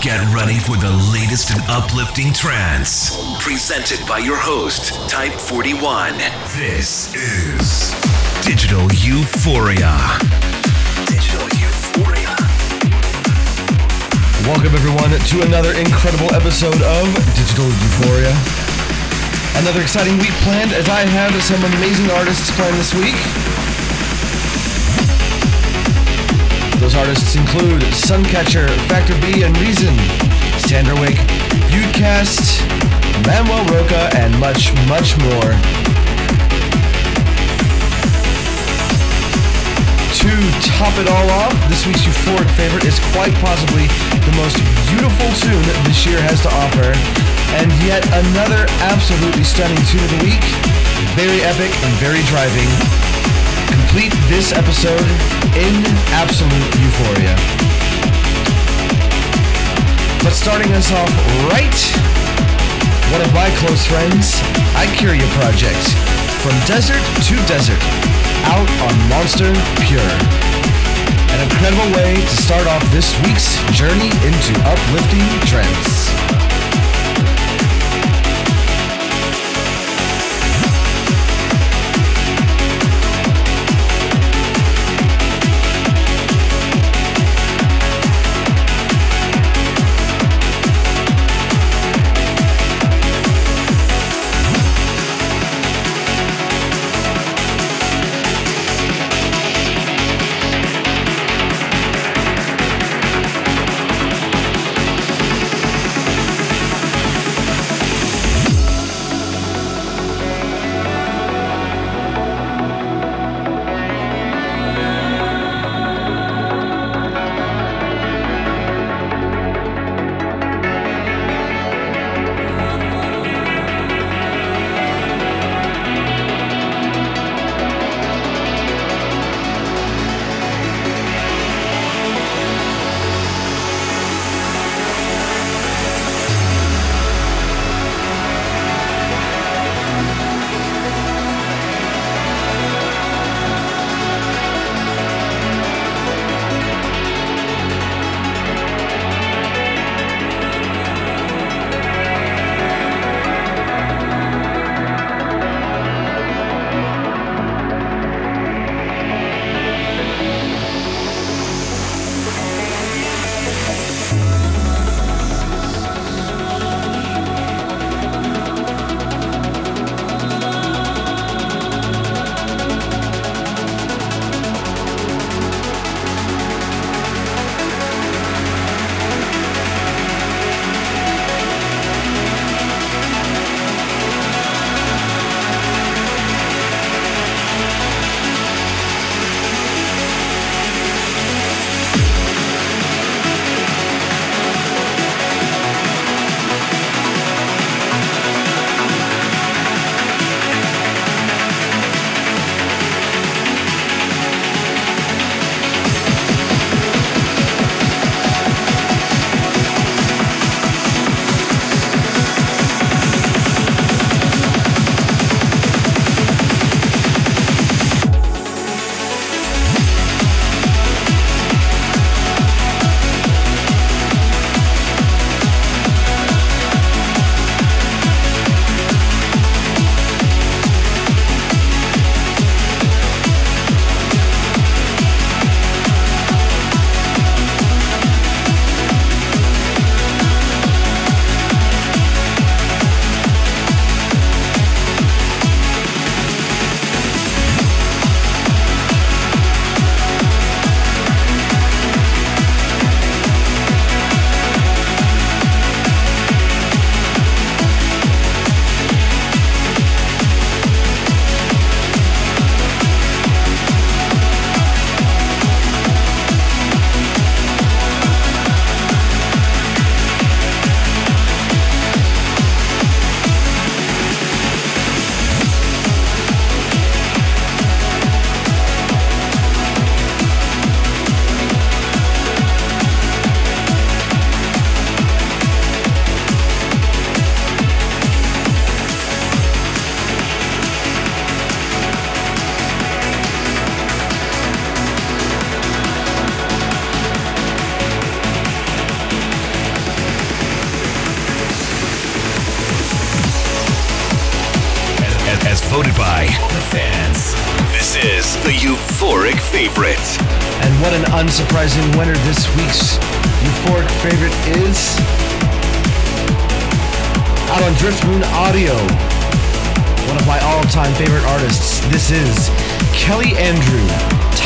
Get ready for the latest and uplifting trance. Presented by your host, Type 41. This is Digital Euphoria. Digital Euphoria. Welcome, everyone, to another incredible episode of Digital Euphoria. Another exciting week planned as I have some amazing artists planned this week. Those artists include Suncatcher, Factor B and Reason, Sanderwick, Udcast, Manuel Rocca, and much, much more. To top it all off, this week's euphoric favorite is quite possibly the most beautiful tune this year has to offer, and yet another absolutely stunning tune of the week. Very epic and very driving. Complete this episode in absolute euphoria. But starting us off right, one of my close friends, Icuria Project, from desert to desert, out on Monster Pure. An incredible way to start off this week's journey into uplifting trance.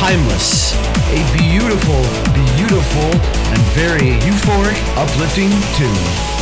Timeless. A beautiful, beautiful, and very euphoric, uplifting tune.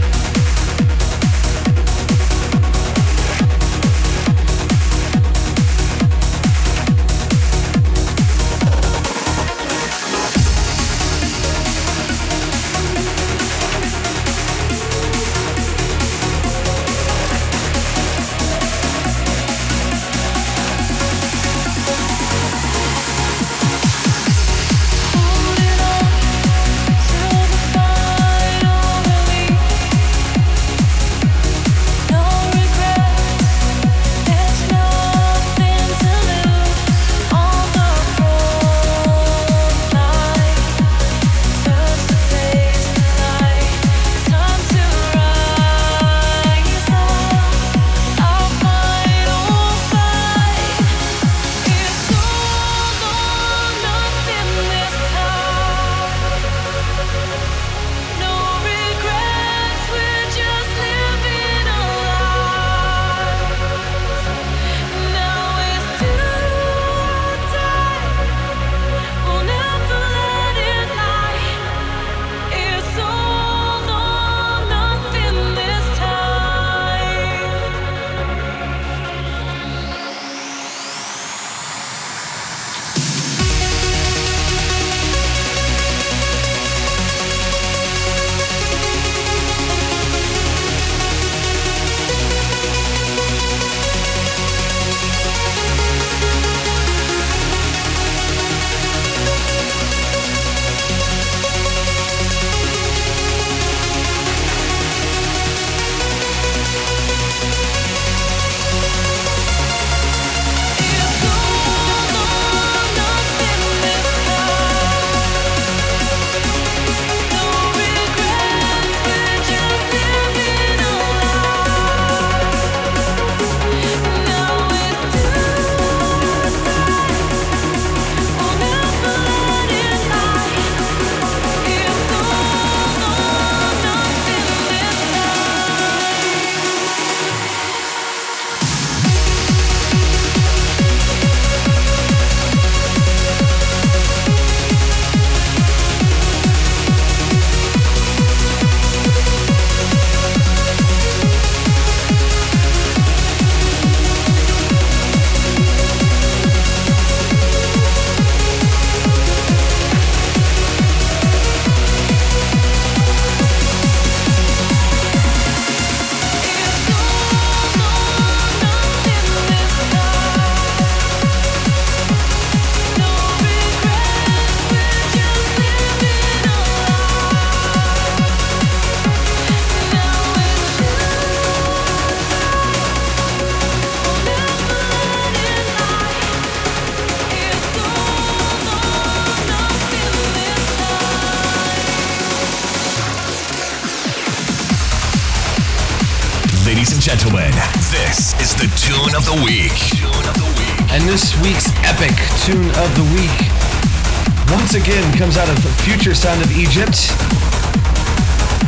Sound of Egypt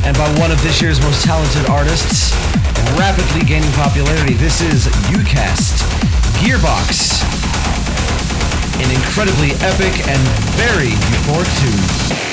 and by one of this year's most talented artists rapidly gaining popularity. This is UCAST Gearbox. An incredibly epic and very euphoric tune.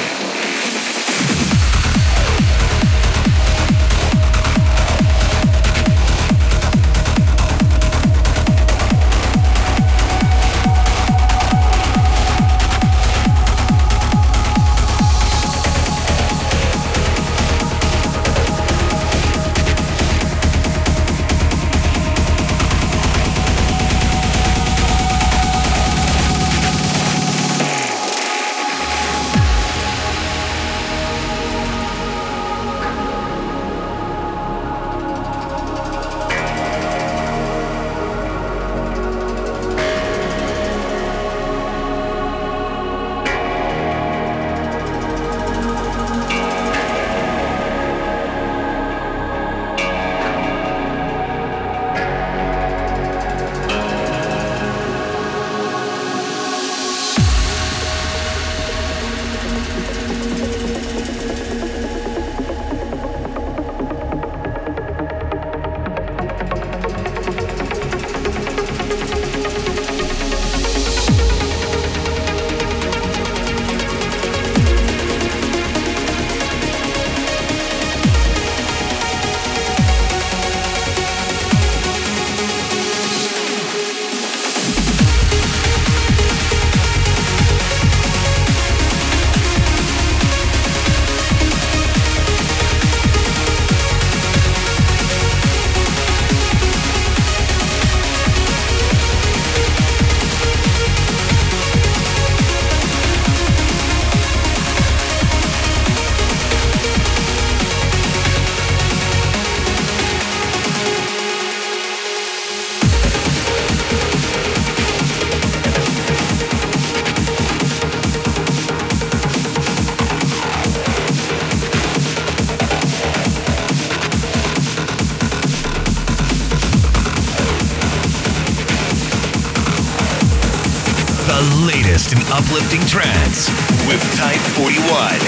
Uplifting trance with Type 41.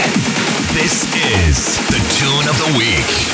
This is the Tune of the Week.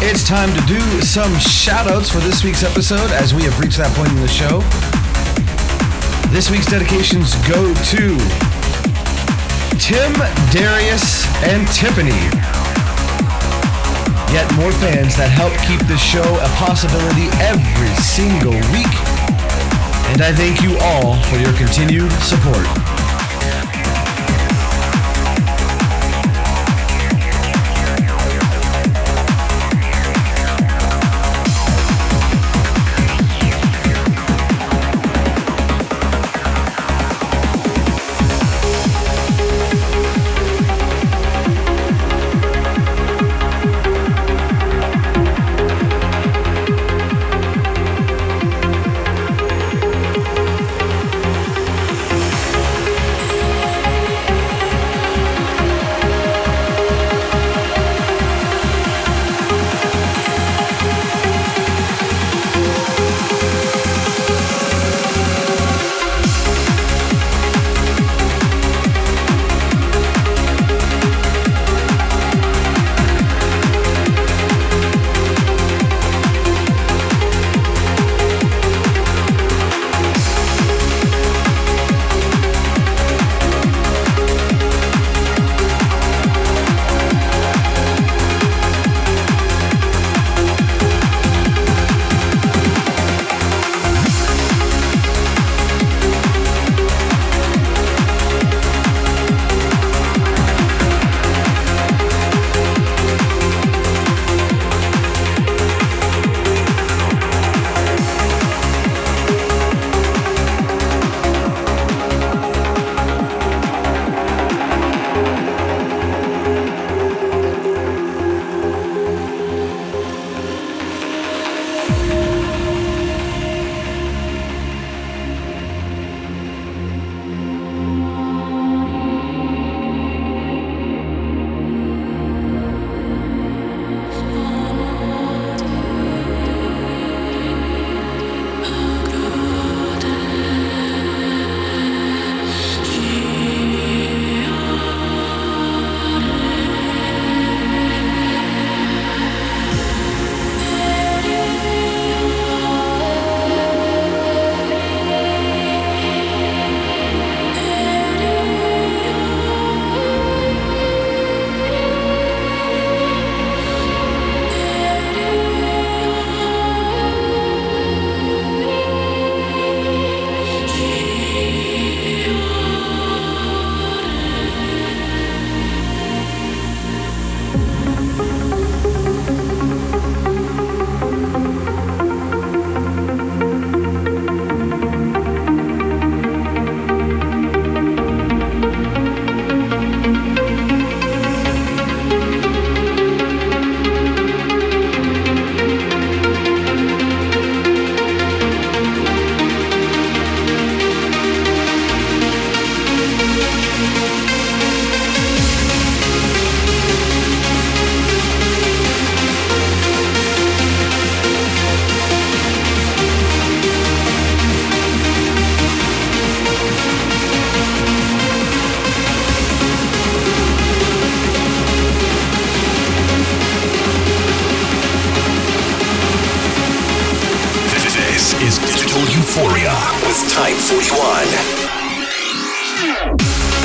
It's time to do some shoutouts for this week's episode as we have reached that point in the show. This week's dedications go to Tim, Darius, and Tiffany. Yet more fans that help keep the show a possibility every single week. And I thank you all for your continued support. Euphoria with Type 41.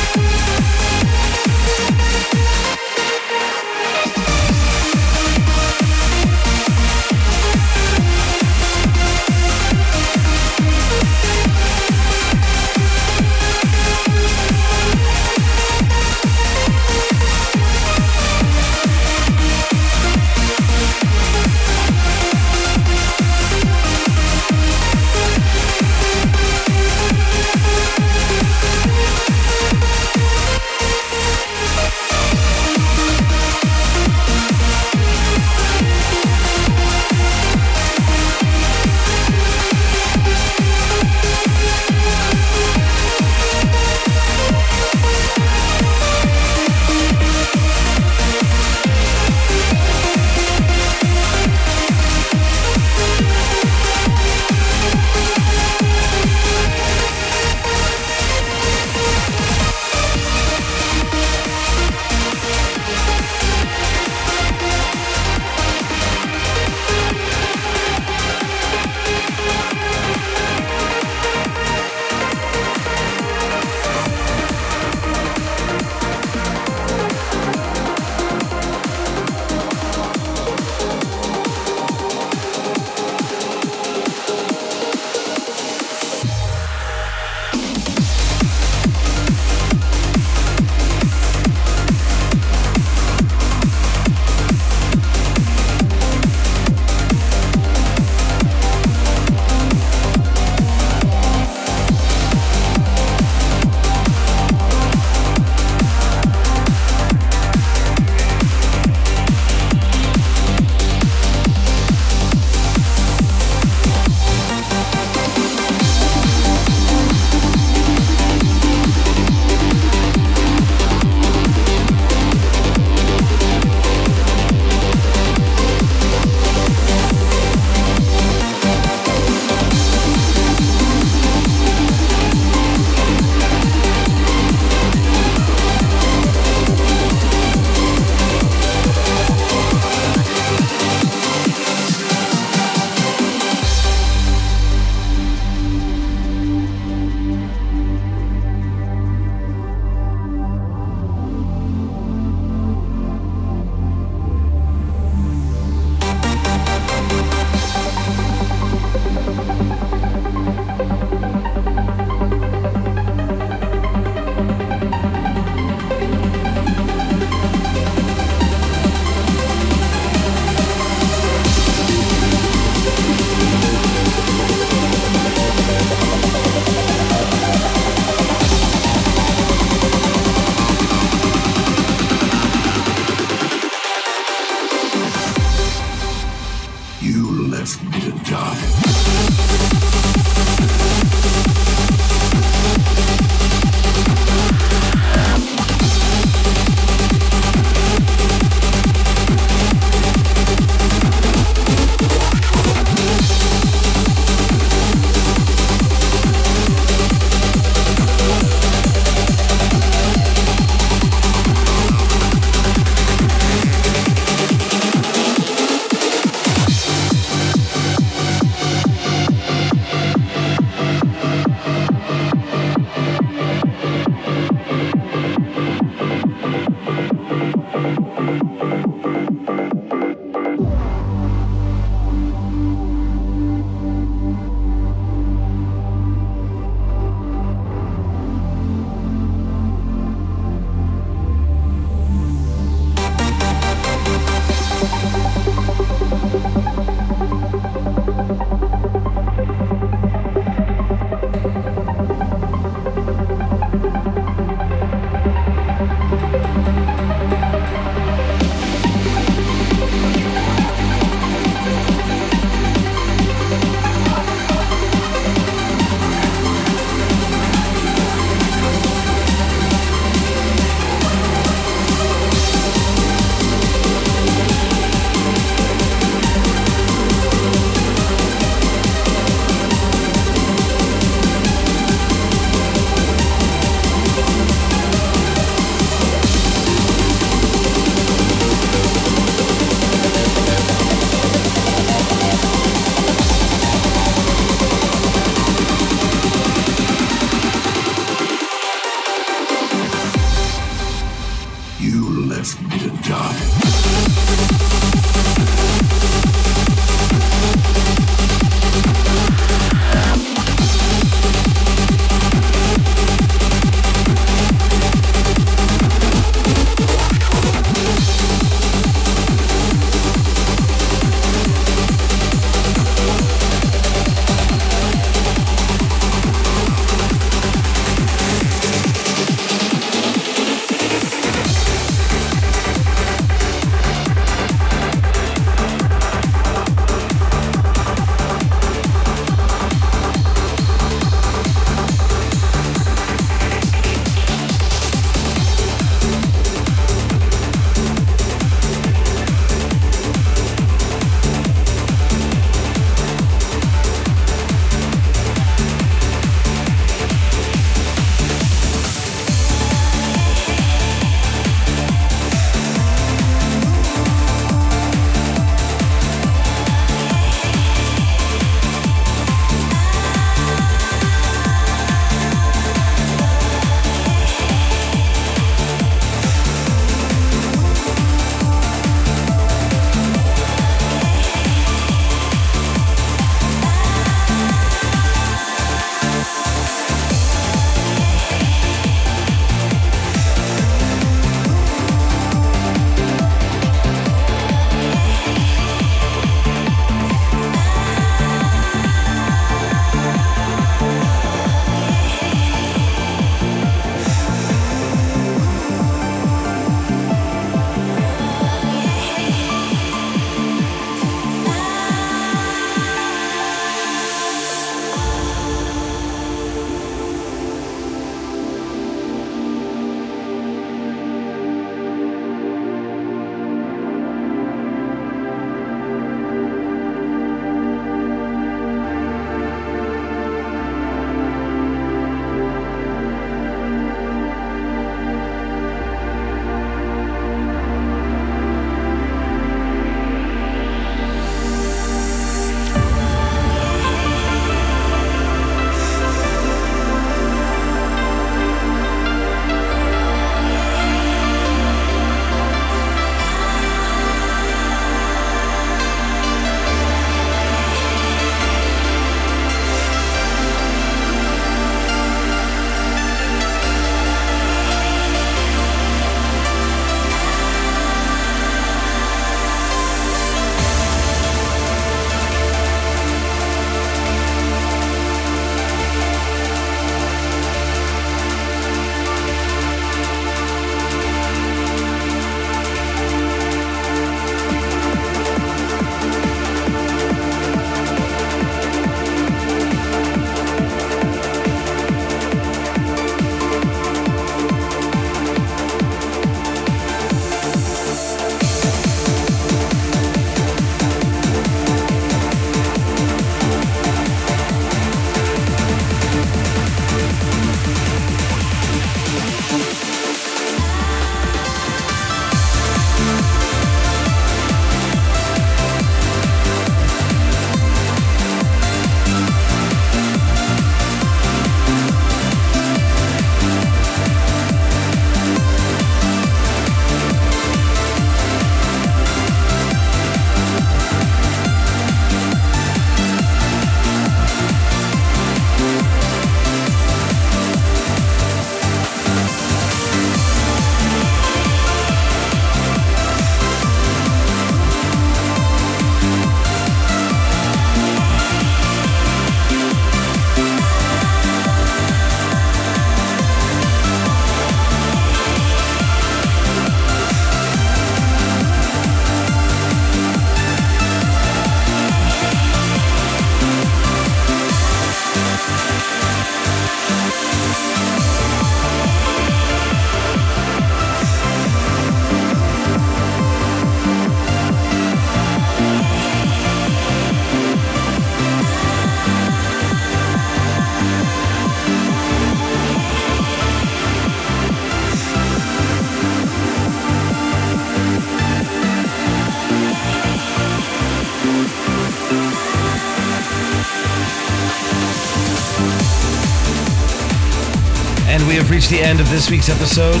Reached the end of this week's episode.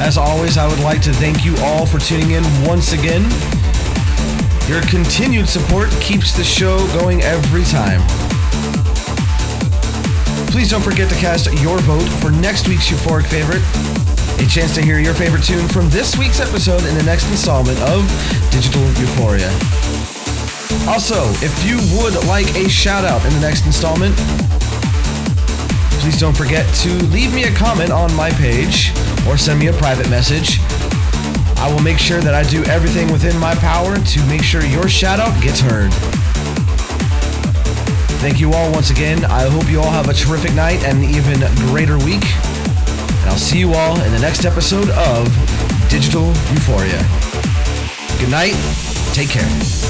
As always, I would like to thank you all for tuning in once again. Your continued support keeps the show going every time. Please don't forget to cast your vote for next week's euphoric favorite. A chance to hear your favorite tune from this week's episode in the next installment of Digital Euphoria. Also, if you would like a shout out in the next installment, please don't forget to leave me a comment on my page or send me a private message. I will make sure that I do everything within my power to make sure your shout out gets heard. Thank you all once again. I hope you all have a terrific night and an even greater week. And I'll see you all in the next episode of Digital Euphoria. Good night. Take care.